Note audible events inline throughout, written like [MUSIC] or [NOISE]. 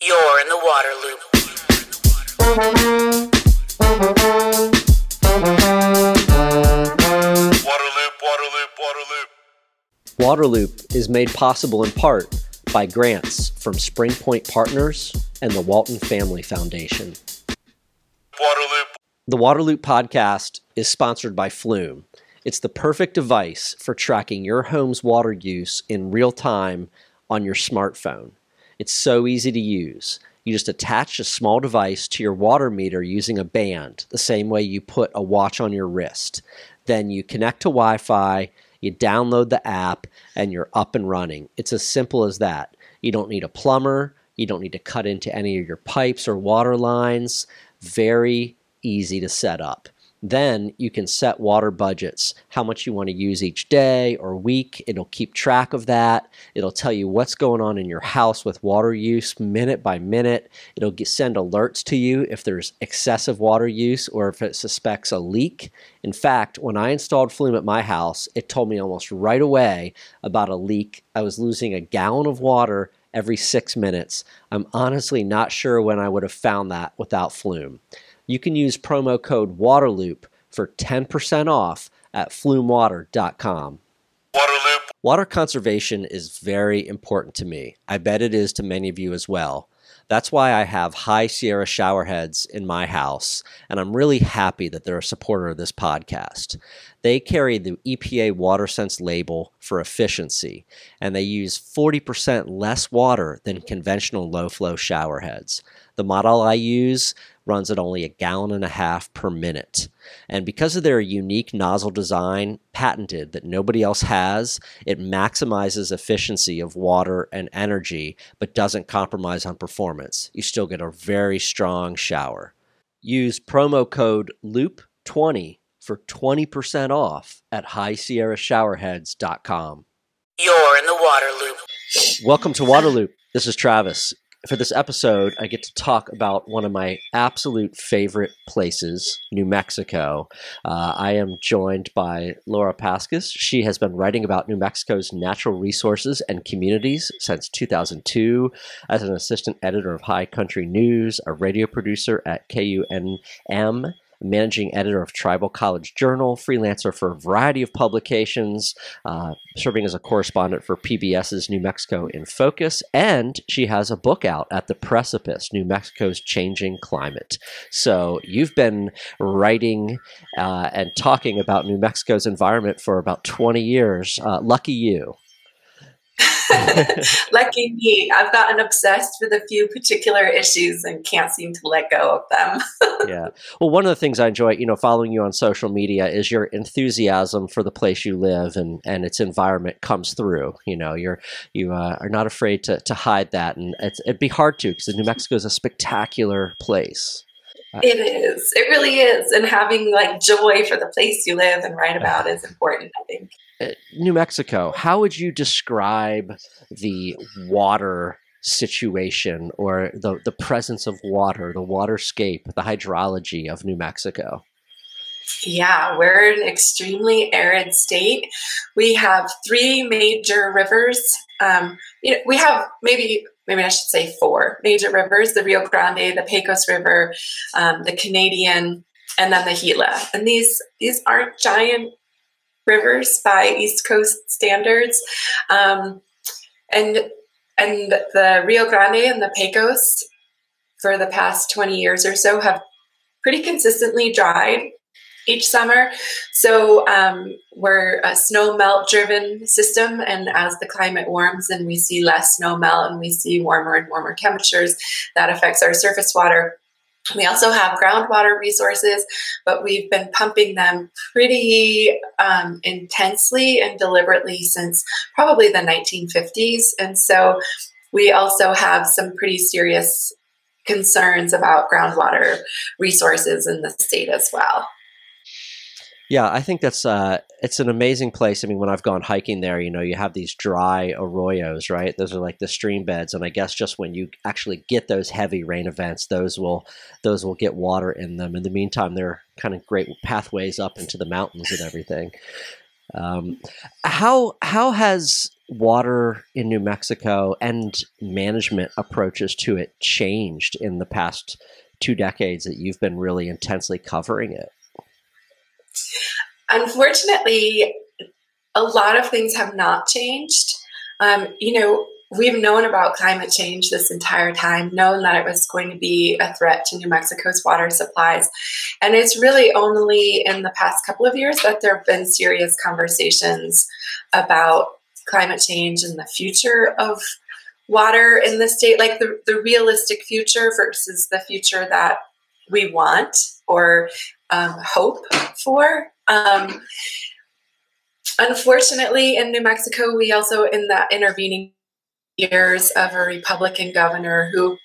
You're in the water loop. Waterloop, Waterloop, Waterloop. Waterloop is made possible in part by grants from Springpoint Partners and the Walton Family Foundation. Waterloop, The Waterloop podcast is sponsored by Flume. It's the perfect device for tracking your home's water use in real time on your smartphone. It's so easy to use. You just attach a small device to your water meter using a band, the same way you put a watch on your wrist. Then you connect to Wi Fi, you download the app, and you're up and running. It's as simple as that. You don't need a plumber, you don't need to cut into any of your pipes or water lines. Very easy to set up. Then you can set water budgets, how much you want to use each day or week. It'll keep track of that. It'll tell you what's going on in your house with water use minute by minute. It'll get, send alerts to you if there's excessive water use or if it suspects a leak. In fact, when I installed Flume at my house, it told me almost right away about a leak. I was losing a gallon of water every six minutes. I'm honestly not sure when I would have found that without Flume. You can use promo code WATERLOOP for 10% off at flumewater.com. Waterloop, Water conservation is very important to me. I bet it is to many of you as well. That's why I have High Sierra shower heads in my house, and I'm really happy that they're a supporter of this podcast. They carry the EPA WaterSense label for efficiency, and they use 40% less water than conventional low flow shower heads. The model I use runs at only a gallon and a half per minute. And because of their unique nozzle design, patented that nobody else has, it maximizes efficiency of water and energy, but doesn't compromise on performance. You still get a very strong shower. Use promo code LOOP20 for 20% off at highsierrashowerheads.com. You're in the water loop. Welcome to Waterloop. This is Travis. For this episode, I get to talk about one of my absolute favorite places, New Mexico. Uh, I am joined by Laura Paskus. She has been writing about New Mexico's natural resources and communities since 2002 as an assistant editor of High Country News, a radio producer at KUNM managing editor of Tribal College Journal, freelancer for a variety of publications, uh, serving as a correspondent for PBS's New Mexico in Focus, and she has a book out at The Precipice New Mexico's Changing Climate. So you've been writing uh, and talking about New Mexico's environment for about 20 years. Uh, lucky you. [LAUGHS] Lucky me. I've gotten obsessed with a few particular issues and can't seem to let go of them. [LAUGHS] yeah. Well, one of the things I enjoy, you know, following you on social media is your enthusiasm for the place you live and, and its environment comes through. You know, you're you uh, are not afraid to, to hide that, and it's, it'd be hard to because New Mexico is a spectacular place. it is. It really is. And having like joy for the place you live and write about is important, I think. Uh, New Mexico, how would you describe the water situation or the, the presence of water, the waterscape, the hydrology of New Mexico? Yeah, we're an extremely arid state. We have three major rivers. Um, you know, we have maybe maybe I should say four major rivers: the Rio Grande, the Pecos River, um, the Canadian, and then the Gila. And these these aren't giant rivers by East Coast standards, um, and and the Rio Grande and the Pecos for the past twenty years or so have pretty consistently dried each summer. So um, we're a snow melt driven system, and as the climate warms and we see less snow melt and we see warmer and warmer temperatures, that affects our surface water. We also have groundwater resources, but we've been pumping them pretty um, intensely and deliberately since probably the 1950s. And so we also have some pretty serious concerns about groundwater resources in the state as well. Yeah, I think that's uh, it's an amazing place. I mean, when I've gone hiking there, you know, you have these dry arroyos, right? Those are like the stream beds, and I guess just when you actually get those heavy rain events, those will those will get water in them. In the meantime, they're kind of great pathways up into the mountains and everything. Um, how how has water in New Mexico and management approaches to it changed in the past two decades that you've been really intensely covering it? Unfortunately, a lot of things have not changed. Um, you know, we've known about climate change this entire time, known that it was going to be a threat to New Mexico's water supplies. And it's really only in the past couple of years that there have been serious conversations about climate change and the future of water in the state, like the, the realistic future versus the future that we want or um, hope for. Um, unfortunately, in New Mexico, we also, in that intervening years of a Republican governor who,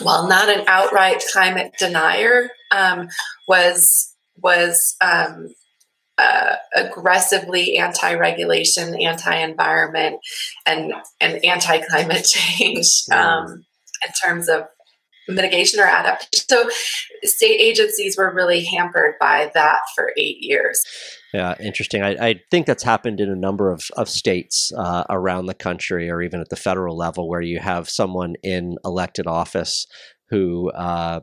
while not an outright climate denier, um, was was um, uh, aggressively anti-regulation, anti-environment, and and anti-climate [LAUGHS] change um, in terms of mitigation or adaptation. So, state agencies were really hampered by that for eight years. Yeah, interesting. I, I think that's happened in a number of, of states uh, around the country or even at the federal level where you have someone in elected office who uh,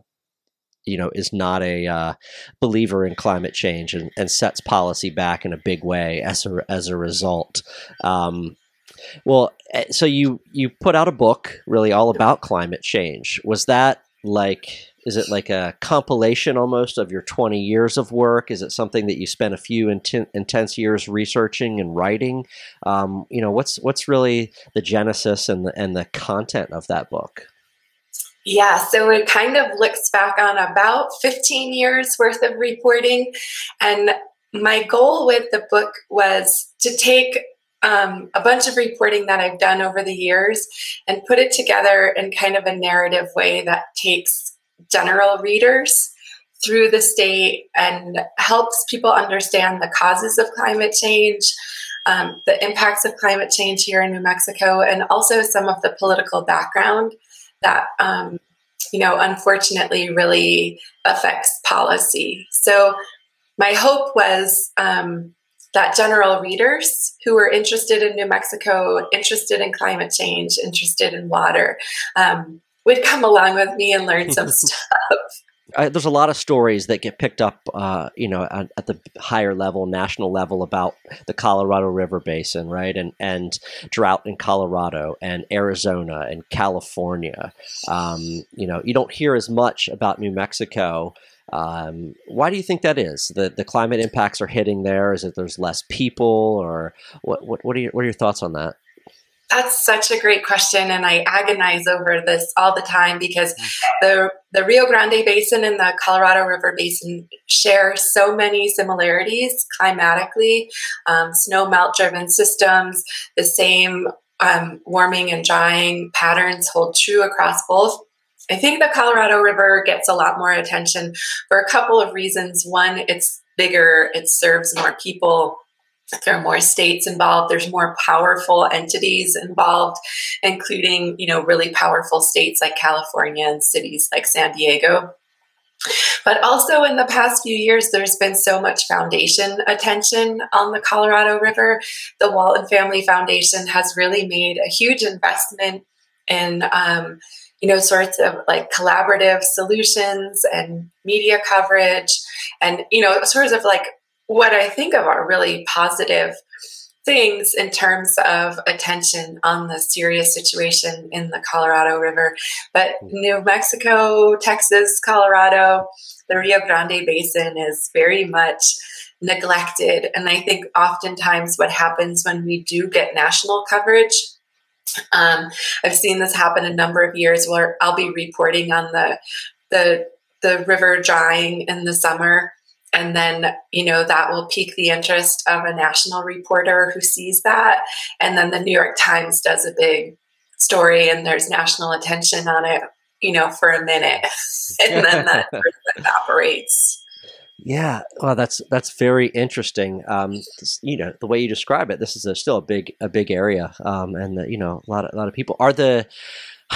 you know is not a uh, believer in climate change and, and sets policy back in a big way as a, as a result. Um, well, eh, so you you put out a book really all about climate change. Was that like is it like a compilation almost of your 20 years of work is it something that you spent a few inten- intense years researching and writing um, you know what's what's really the genesis and the and the content of that book yeah, so it kind of looks back on about 15 years worth of reporting. And my goal with the book was to take um, a bunch of reporting that I've done over the years and put it together in kind of a narrative way that takes general readers through the state and helps people understand the causes of climate change, um, the impacts of climate change here in New Mexico, and also some of the political background that, um, you know, unfortunately really affects policy. So, my hope was um, that general readers who were interested in New Mexico, interested in climate change, interested in water, um, would come along with me and learn some [LAUGHS] stuff. I, there's a lot of stories that get picked up, uh, you know, at, at, the higher level, national level, about the Colorado River Basin, right, and and drought in Colorado and Arizona and California. Um, you know, you don't hear as much about New Mexico. Um, why do you think that is? The the climate impacts are hitting there. Is it there's less people, or what? What, what are your what are your thoughts on that? That's such a great question, and I agonize over this all the time because the the Rio Grande Basin and the Colorado River Basin share so many similarities climatically, um, snow melt driven systems, the same um, warming and drying patterns hold true across both. I think the Colorado River gets a lot more attention for a couple of reasons. One, it's bigger, it serves more people. There are more states involved there's more powerful entities involved including you know really powerful states like california and cities like san diego. But also in the past few years there's been so much foundation attention on the colorado river. The walton family foundation has really made a huge investment in um, you know sorts of like collaborative solutions and media coverage and you know sorts of like what I think of are really positive things in terms of attention on the serious situation in the Colorado River. But hmm. New Mexico, Texas, Colorado, the Rio Grande Basin is very much neglected. And I think oftentimes what happens when we do get national coverage. Um, I've seen this happen a number of years where I'll be reporting on the the the river drying in the summer. And then you know that will pique the interest of a national reporter who sees that. And then the new york times does a big story and there's national attention on it you know for a minute. [LAUGHS] And then that evaporates yeah, well, that's that's very interesting. Um, you know, the way you describe it, this is a, still a big a big area, um, and the, you know, a lot of a lot of people are the [SIGHS]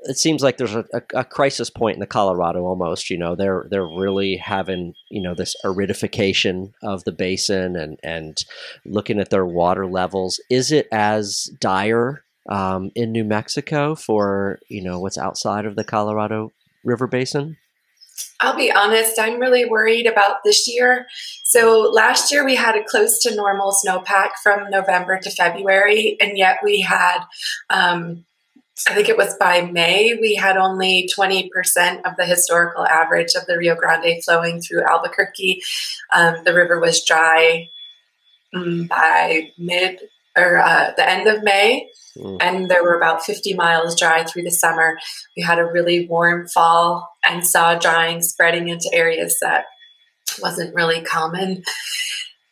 it seems like there's a, a, crisis point in the Colorado almost. You know, they're they're really having you know this aridification of the basin and and looking at their water levels. Is it as dire um, in New Mexico for you know what's outside of the Colorado River Basin? I'll be honest, I'm really worried about this year. So last year we had a close to normal snowpack from November to February, and yet we had um, I think it was by May, we had only 20% of the historical average of the Rio Grande flowing through Albuquerque. Um, the river was dry um, by mid or uh, the end of May, mm. and there were about 50 miles dry through the summer. We had a really warm fall and saw drying spreading into areas that wasn't really common.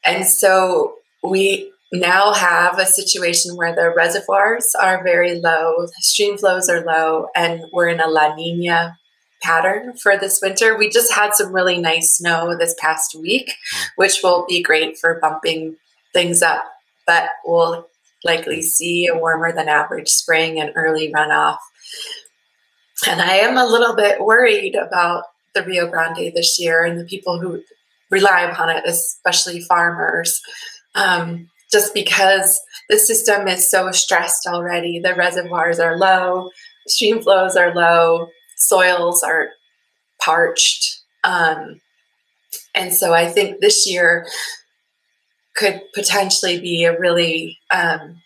And so we now have a situation where the reservoirs are very low, stream flows are low, and we're in a La Nina pattern for this winter. We just had some really nice snow this past week, which will be great for bumping things up, but we'll likely see a warmer than average spring and early runoff. And I am a little bit worried about the Rio Grande this year and the people who rely upon it, especially farmers. Um, just because the system is so stressed already. The reservoirs are low, stream flows are low, soils are parched. Um, and so I think this year could potentially be a really um,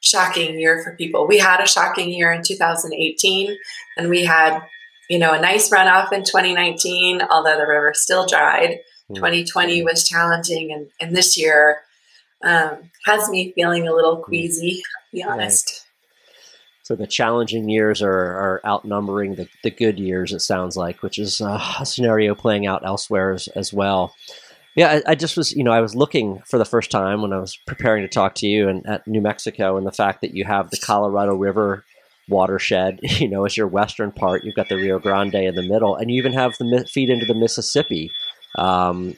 shocking year for people. We had a shocking year in 2018, and we had, you know, a nice runoff in 2019, although the river still dried. Mm-hmm. 2020 was challenging, and, and this year um, has me feeling a little queasy, to be honest. Right. So the challenging years are, are outnumbering the, the good years, it sounds like, which is uh, a scenario playing out elsewhere as, as well. Yeah, I, I, just was, you know, I was looking for the first time when I was preparing to talk to you and at New Mexico and the fact that you have the Colorado River watershed, [LAUGHS] you know, as your western part. You've got the Rio Grande in the middle, and you even have the feed into the Mississippi um,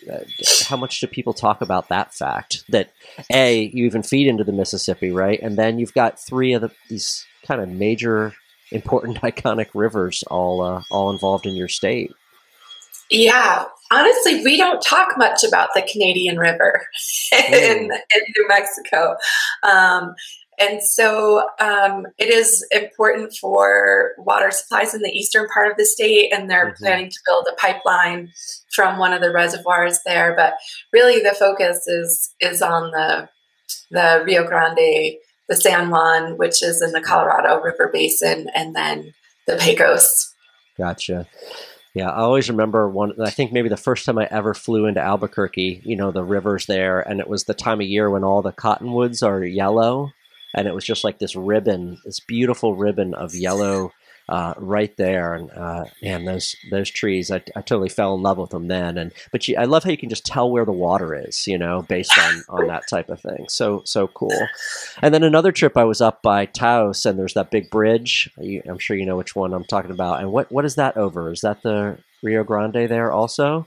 how much do people talk about that fact that a you even feed into the Mississippi, right? And then you've got three of the, these kind of major, important, [LAUGHS] iconic rivers all uh, all involved in your state. Yeah, honestly, we don't talk much about the Canadian River [LAUGHS] in, mm. in New Mexico. Um, and so um, it is important for water supplies in the eastern part of the state, and they're mm-hmm. planning to build a pipeline from one of the reservoirs there. But really, the focus is is on the the Rio Grande, the San Juan, which is in the Colorado River Basin, and then the Pecos. Gotcha. Yeah, I always remember one. I think maybe the first time I ever flew into Albuquerque, you know, the rivers there, and it was the time of year when all the cottonwoods are yellow and it was just like this ribbon, this beautiful ribbon of yellow uh, right there. And uh, man, those those trees, I, I totally fell in love with them then. And but you, I love how you can just tell where the water is, you know, based on on that type of thing. So so cool. And then another trip, I was up by Taos, and there's that big bridge. I'm sure you know which one I'm talking about. And what what is that over? Is that the Rio Grande there also?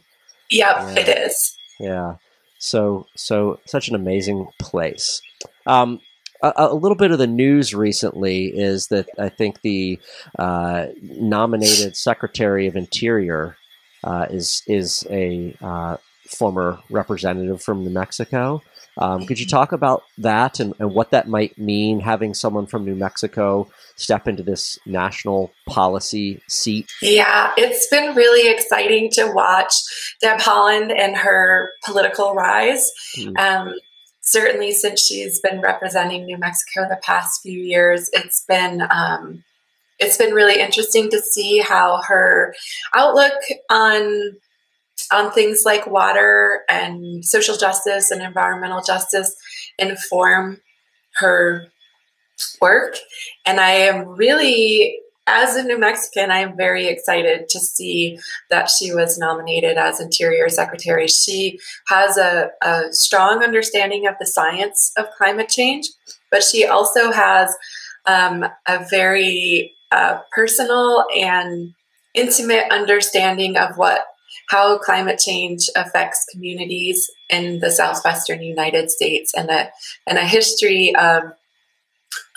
Yep, yeah. it is. Yeah. So so such an amazing place. Um, a, a, little bit of the news recently is that I think the uh, nominated Secretary of Interior uh, is is a uh, former representative from New Mexico. Um, could you talk about that and, and, what that might mean, having someone from New Mexico step into this national policy seat? Yeah, it's been really exciting to watch Deb Haaland and her political rise. Mm. Um, certainly since she's been representing New Mexico the past few years, it's been um, it's been really interesting to see how her outlook on on things like water and social justice and environmental justice inform her work. And I am really as a New Mexican, I am very excited to see that she was nominated as Interior Secretary. She has a, a strong understanding of the science of climate change, but she also has um, a very uh, personal and intimate understanding of what how climate change affects communities in the southwestern United States and a and a history of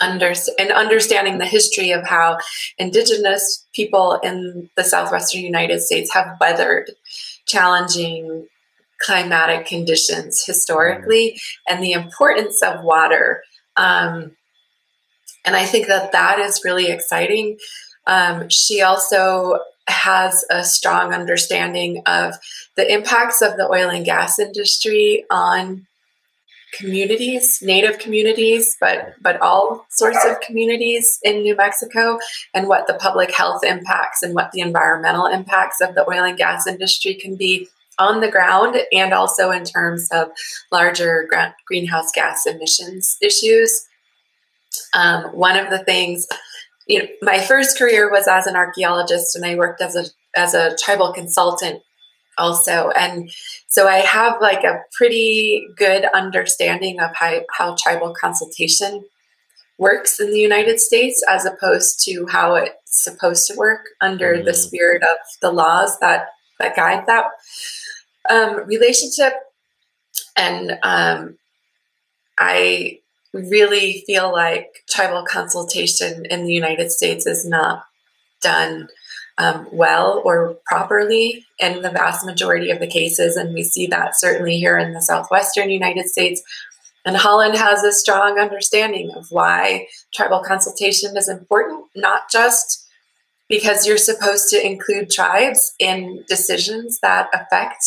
under, and understanding the history of how indigenous people in the southwestern United States have weathered challenging climatic conditions historically and the importance of water. Um, and I think that that is really exciting. Um, she also has a strong understanding of the impacts of the oil and gas industry on communities, native communities, but but all sorts of communities in New Mexico, and what the public health impacts and what the environmental impacts of the oil and gas industry can be on the ground, and also in terms of larger greenhouse gas emissions issues. Um, one of the things, you know, my first career was as an archaeologist, and I worked as a as a tribal consultant also. And so I have like a pretty good understanding of how, how tribal consultation works in the United States as opposed to how it's supposed to work under mm-hmm. the spirit of the laws that, that guide that um, relationship. And um, I really feel like tribal consultation in the United States is not done um, well or properly in the vast majority of the cases. And we see that certainly here in the southwestern United States. And Haaland has a strong understanding of why tribal consultation is important, not just because you're supposed to include tribes in decisions that affect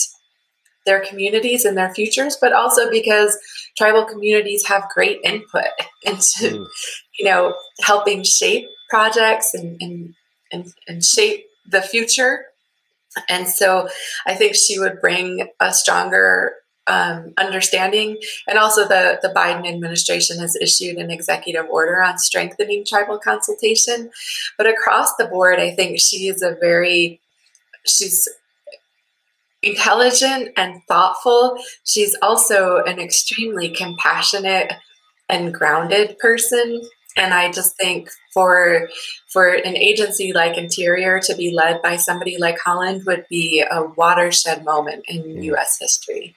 their communities and their futures, but also because tribal communities have great input [LAUGHS] into, mm. you know, helping shape projects and, and and, and shape the future. And so I think she would bring a stronger um, understanding. And also, the, the Biden administration has issued an executive order on strengthening tribal consultation. But across the board, I think she is a very, she's intelligent and thoughtful. She's also an extremely compassionate and grounded person. And I just think for for an agency like Interior to be led by somebody like Haaland would be a watershed moment in mm. U.S. history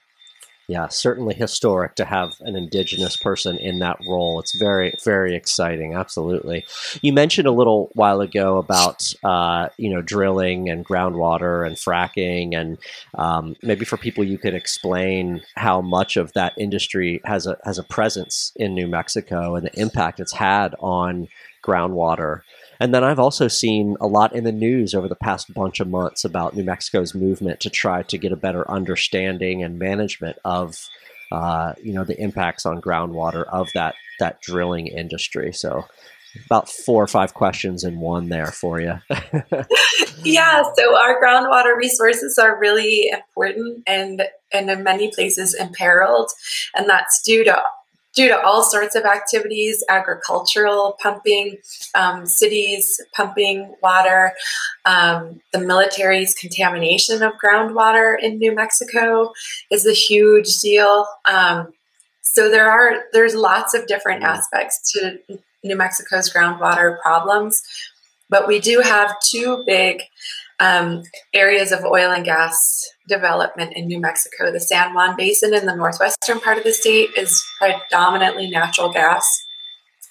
yeah, certainly historic to have an indigenous person in that role. It's very, very exciting. Absolutely. You mentioned a little while ago about uh, you know drilling and groundwater and fracking, and um, maybe for people you could explain how much of that industry has a has a presence in New Mexico and the impact it's had on groundwater. And then I've also seen a lot in the news over the past bunch of months about New Mexico's movement to try to get a better understanding and management of, uh, you know, the impacts on groundwater of that that drilling industry. So about four or five questions in one there for you. [LAUGHS] yeah, so our groundwater resources are really important and and in many places imperiled, and that's due to due to all sorts of activities agricultural pumping, um, cities pumping water, um, the military's contamination of groundwater in New Mexico is a huge deal. Um, so there are there's lots of different aspects to New Mexico's groundwater problems, but we do have two big um, areas of oil and gas development in New Mexico. The San Juan Basin in the northwestern part of the state is predominantly natural gas.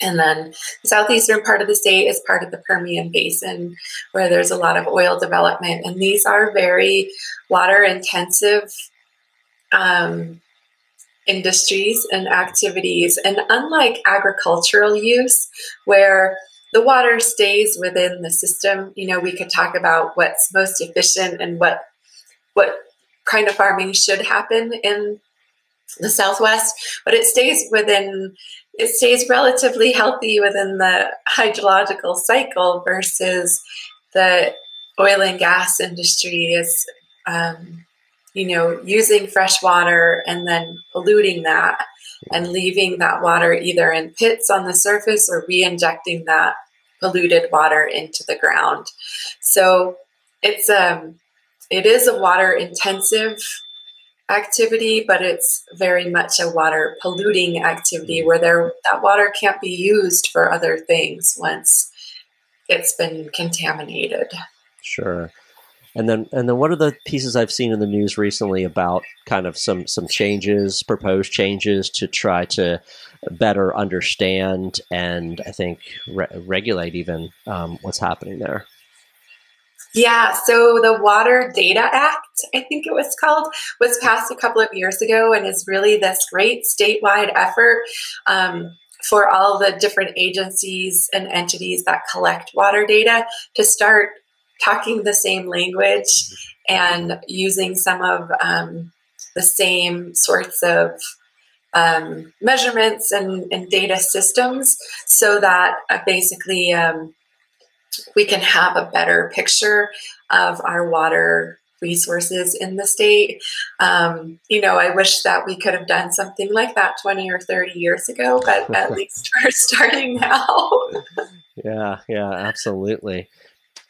And then the southeastern part of the state is part of the Permian Basin, where there's a lot of oil development. And these are very water intensive um, industries and activities. And unlike agricultural use, where the water stays within the system. You know, we could talk about what's most efficient and what what kind of farming should happen in the Southwest, but it stays within it stays relatively healthy within the hydrological cycle versus the oil and gas industry is um, you know using fresh water and then polluting that and leaving that water either in pits on the surface or re-injecting that polluted water into the ground. So it's um it is a water intensive activity, but it's very much a water polluting activity where there that water can't be used for other things once it's been contaminated. Sure. And then and then what are the pieces I've seen in the news recently about kind of some some changes, proposed changes to try to better understand and I think re- regulate even um, what's happening there. Yeah, so the Water Data Act, I think it was called, was passed a couple of years ago and is really this great statewide effort um, for all the different agencies and entities that collect water data to start talking the same language and using some of um, the same sorts of um, measurements and, and, data systems so that uh, basically um, we can have a better picture of our water resources in the state. Um, you know, I wish that we could have done something like that 20 or 30 years ago, but [LAUGHS] at least we're starting now. yeah, yeah, absolutely.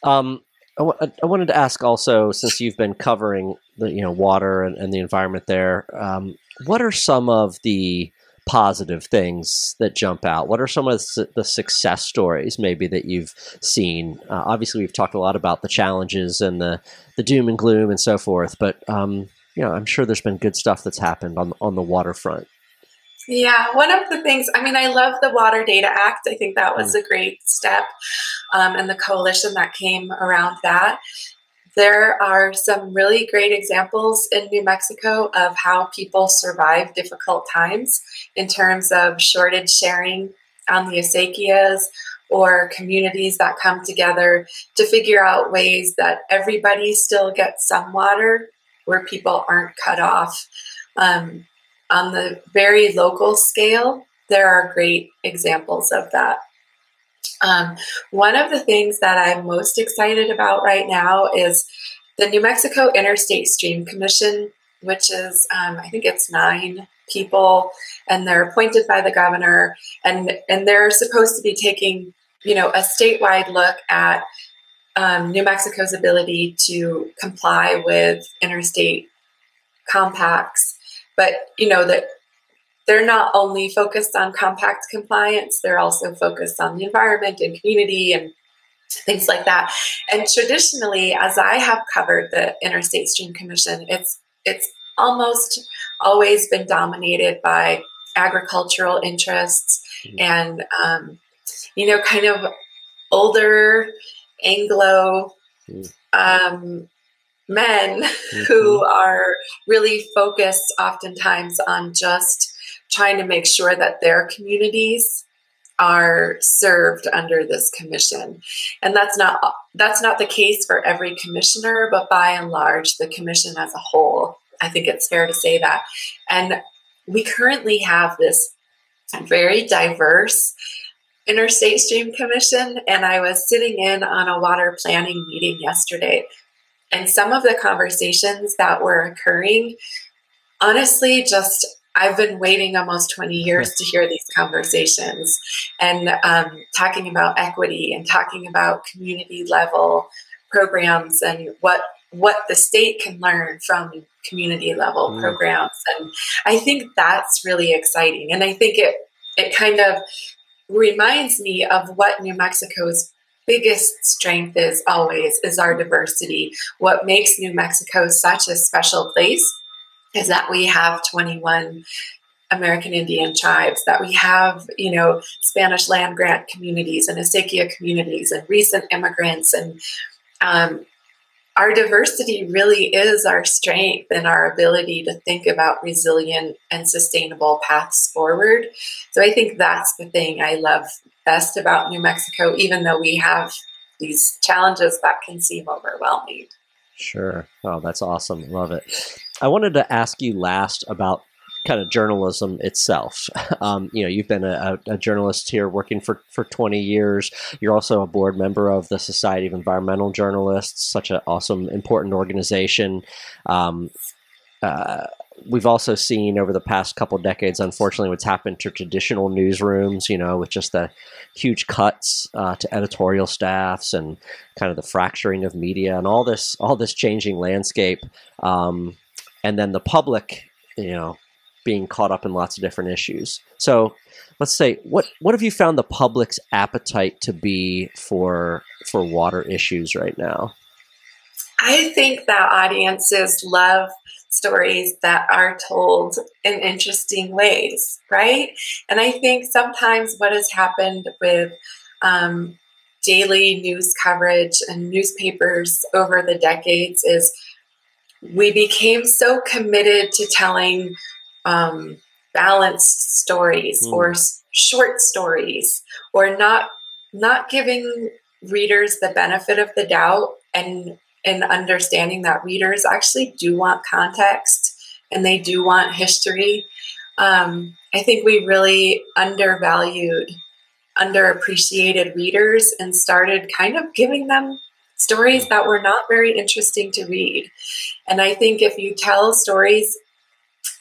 Um, I, w- I wanted to ask also, since you've been covering the you know water and, and the environment there, um, what are some of the positive things that jump out? What are some of the success stories maybe that you've seen? Uh, obviously, we've talked a lot about the challenges and the, the doom and gloom and so forth, but um, you know, I'm sure there's been good stuff that's happened on on the waterfront. Yeah, one of the things, I mean, I love the Water Data Act. I think that was mm. a great step um, and the coalition that came around that. There are some really great examples in New Mexico of how people survive difficult times in terms of shortage sharing on the acequias or communities that come together to figure out ways that everybody still gets some water where people aren't cut off. Um, on the very local scale, there are great examples of that. Um, one of the things that I'm most excited about right now is the New Mexico Interstate Stream Commission, which is, um, I think it's nine people, and they're appointed by the governor, and, and they're supposed to be taking, you know, a statewide look at um, New Mexico's ability to comply with interstate compacts. But, you know, that they're not only focused on compact compliance, they're also focused on the environment and community and things like that. And traditionally, as I have covered the Interstate Stream Commission, it's it's almost always been dominated by agricultural interests mm-hmm. and um, you know, kind of older Anglo mm. um, men mm-hmm. [LAUGHS] who are really focused oftentimes on just trying to make sure that their communities are served under this commission. And that's not that's not the case for every commissioner but by and large the commission as a whole i think it's fair to say that. And we currently have this very diverse interstate stream commission and i was sitting in on a water planning meeting yesterday and some of the conversations that were occurring honestly just I've been waiting almost 20 years to hear these conversations and um, talking about equity and talking about community level programs and what what the state can learn from community level mm. programs. And I think that's really exciting. And I think it it kind of reminds me of what New Mexico's biggest strength is always is our diversity. What makes New Mexico such a special place is that we have 21 American Indian tribes, that we have, you know, Spanish land grant communities and Acequia communities and recent immigrants. And um, our diversity really is our strength and our ability to think about resilient and sustainable paths forward. So I think that's the thing I love best about New Mexico, even though we have these challenges that can seem overwhelming. Sure. Oh, that's awesome. Love it. I wanted to ask you last about kind of journalism itself. [LAUGHS] Um, you know, you've been a, a, journalist here working for, for 20 years. You're also a board member of the Society of Environmental Journalists, such an awesome, important organization. Um, uh, we've also seen over the past couple decades, unfortunately, what's happened to traditional newsrooms. You know, with just the huge cuts uh, to editorial staffs and kind of the fracturing of media and all this, all this changing landscape, um, and then the public, you know, being caught up in lots of different issues. So, let's say, what what have you found the public's appetite to be for for water issues right now? I think that audiences love stories that are told in interesting ways, right? And I think sometimes what has happened with um, daily news coverage and newspapers over the decades is we became so committed to telling um, balanced stories mm. or s- short stories or not not giving readers the benefit of the doubt and and understanding that readers actually do want context and they do want history um, i think we really undervalued underappreciated readers and started kind of giving them stories that were not very interesting to read. And I think if you tell stories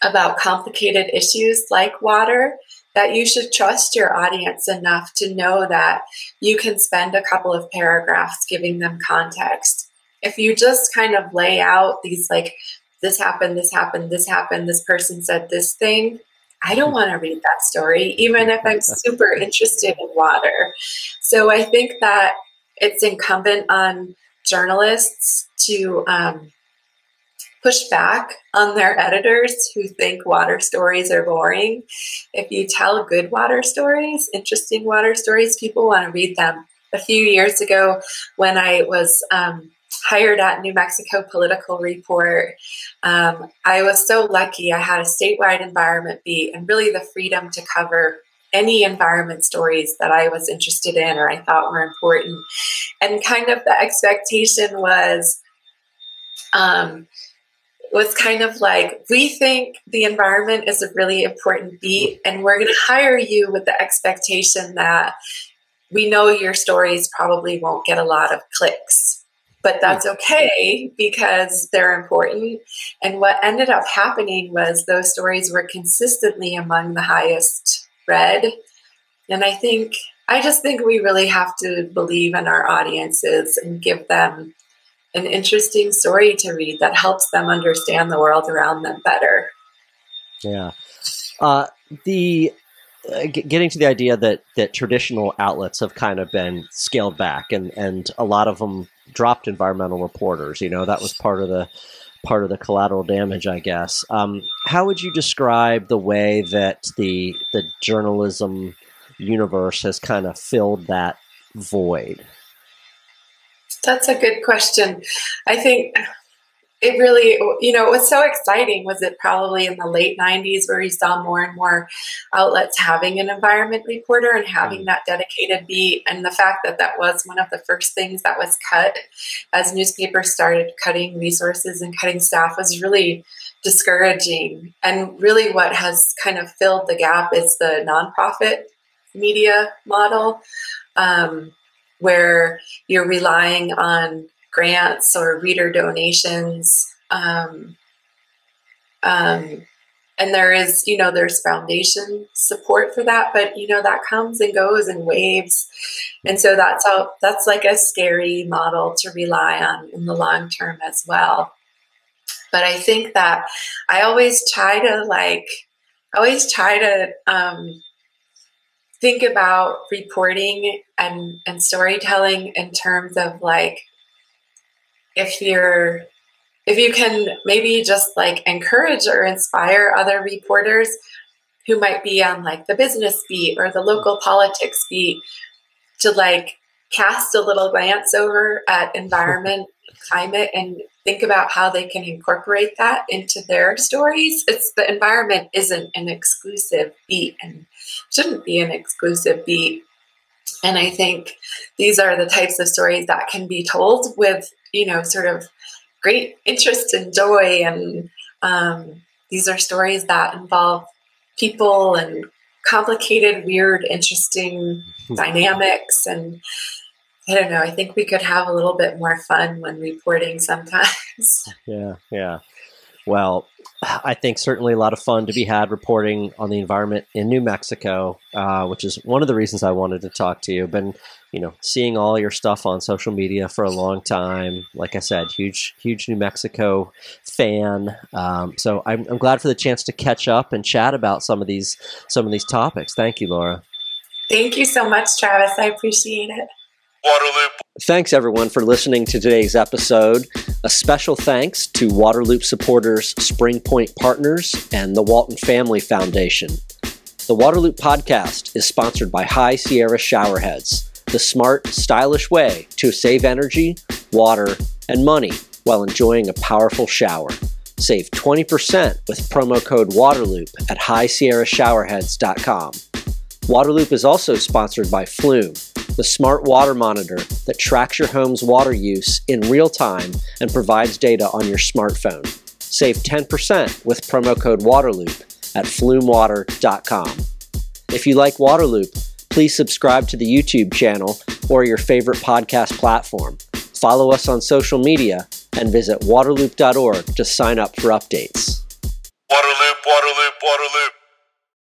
about complicated issues like water, that you should trust your audience enough to know that you can spend a couple of paragraphs giving them context. If you just kind of lay out these, like, this happened, this happened, this happened, this person said this thing, I don't want to read that story, even if I'm [LAUGHS] super interested in water. So I think that it's incumbent on journalists to um, push back on their editors who think water stories are boring. If you tell good water stories, interesting water stories, people want to read them. A few years ago, when I was um, hired at New Mexico Political Report, um, I was so lucky. I had a statewide environment beat and really the freedom to cover any environment stories that I was interested in or I thought were important. And kind of the expectation was, um, was kind of like, we think the environment is a really important beat, and we're going to hire you with the expectation that we know your stories probably won't get a lot of clicks but that's okay because they're important. And what ended up happening was those stories were consistently among the highest read. And I think, I just think we really have to believe in our audiences and give them an interesting story to read that helps them understand the world around them better. Yeah. Uh, the uh, getting to the idea that that traditional outlets have kind of been scaled back and and a lot of them dropped environmental reporters. You know, that was part of the part of the collateral damage, I guess. Um, how would you describe the way that the the journalism universe has kind of filled that void? That's a good question. I think it really, you know, it was so exciting was it probably in the late 90s where we saw more and more outlets having an environment reporter and having mm. that dedicated beat. And the fact that that was one of the first things that was cut as newspapers started cutting resources and cutting staff was really discouraging. And really, what has kind of filled the gap is the nonprofit media model. Um, where you're relying on grants or reader donations. Um, um, and there is, you know, there's foundation support for that, but you know that comes and goes in waves, and so that's how that's like a scary model to rely on in the long term as well. But I think that I always try to like, I always try to um, think about reporting and and storytelling in terms of like if you're if you can maybe just like encourage or inspire other reporters who might be on like the business beat or the local politics beat to like cast a little glance over at environment [LAUGHS] climate and think about how they can incorporate that into their stories it's the environment isn't an exclusive beat and shouldn't be an exclusive beat and i think these are the types of stories that can be told with you know, sort of great interest and joy. And um, these are stories that involve people and complicated, weird, interesting [LAUGHS] dynamics. And I don't know, I think we could have a little bit more fun when reporting sometimes. Yeah, yeah. Well, I think certainly a lot of fun to be had reporting on the environment in New Mexico, uh, which is one of the reasons I wanted to talk to you. Been, you know, seeing all your stuff on social media for a long time. Like I said, huge, huge New Mexico fan. Um, so I'm, I'm glad for the chance to catch up and chat about some of these some of these topics. Thank you, Laura. Thank you so much, Travis. I appreciate it. Waterloop. Thanks everyone for listening to today's episode. A special thanks to Waterloop supporters Spring Point Partners and the Walton Family Foundation. The Waterloop podcast is sponsored by High Sierra Showerheads, the smart, stylish way to save energy, water, and money while enjoying a powerful shower. Save 20% with promo code WATERLOOP at highsierrashowerheads.com. Waterloop is also sponsored by Flume, the smart water monitor that tracks your home's water use in real time and provides data on your smartphone. Save 10% with promo code WATERLOOP at flumewater.com. If you like Waterloop, please subscribe to the YouTube channel or your favorite podcast platform. Follow us on social media and visit waterloop.org to sign up for updates. Waterloop, Waterloop, Waterloop.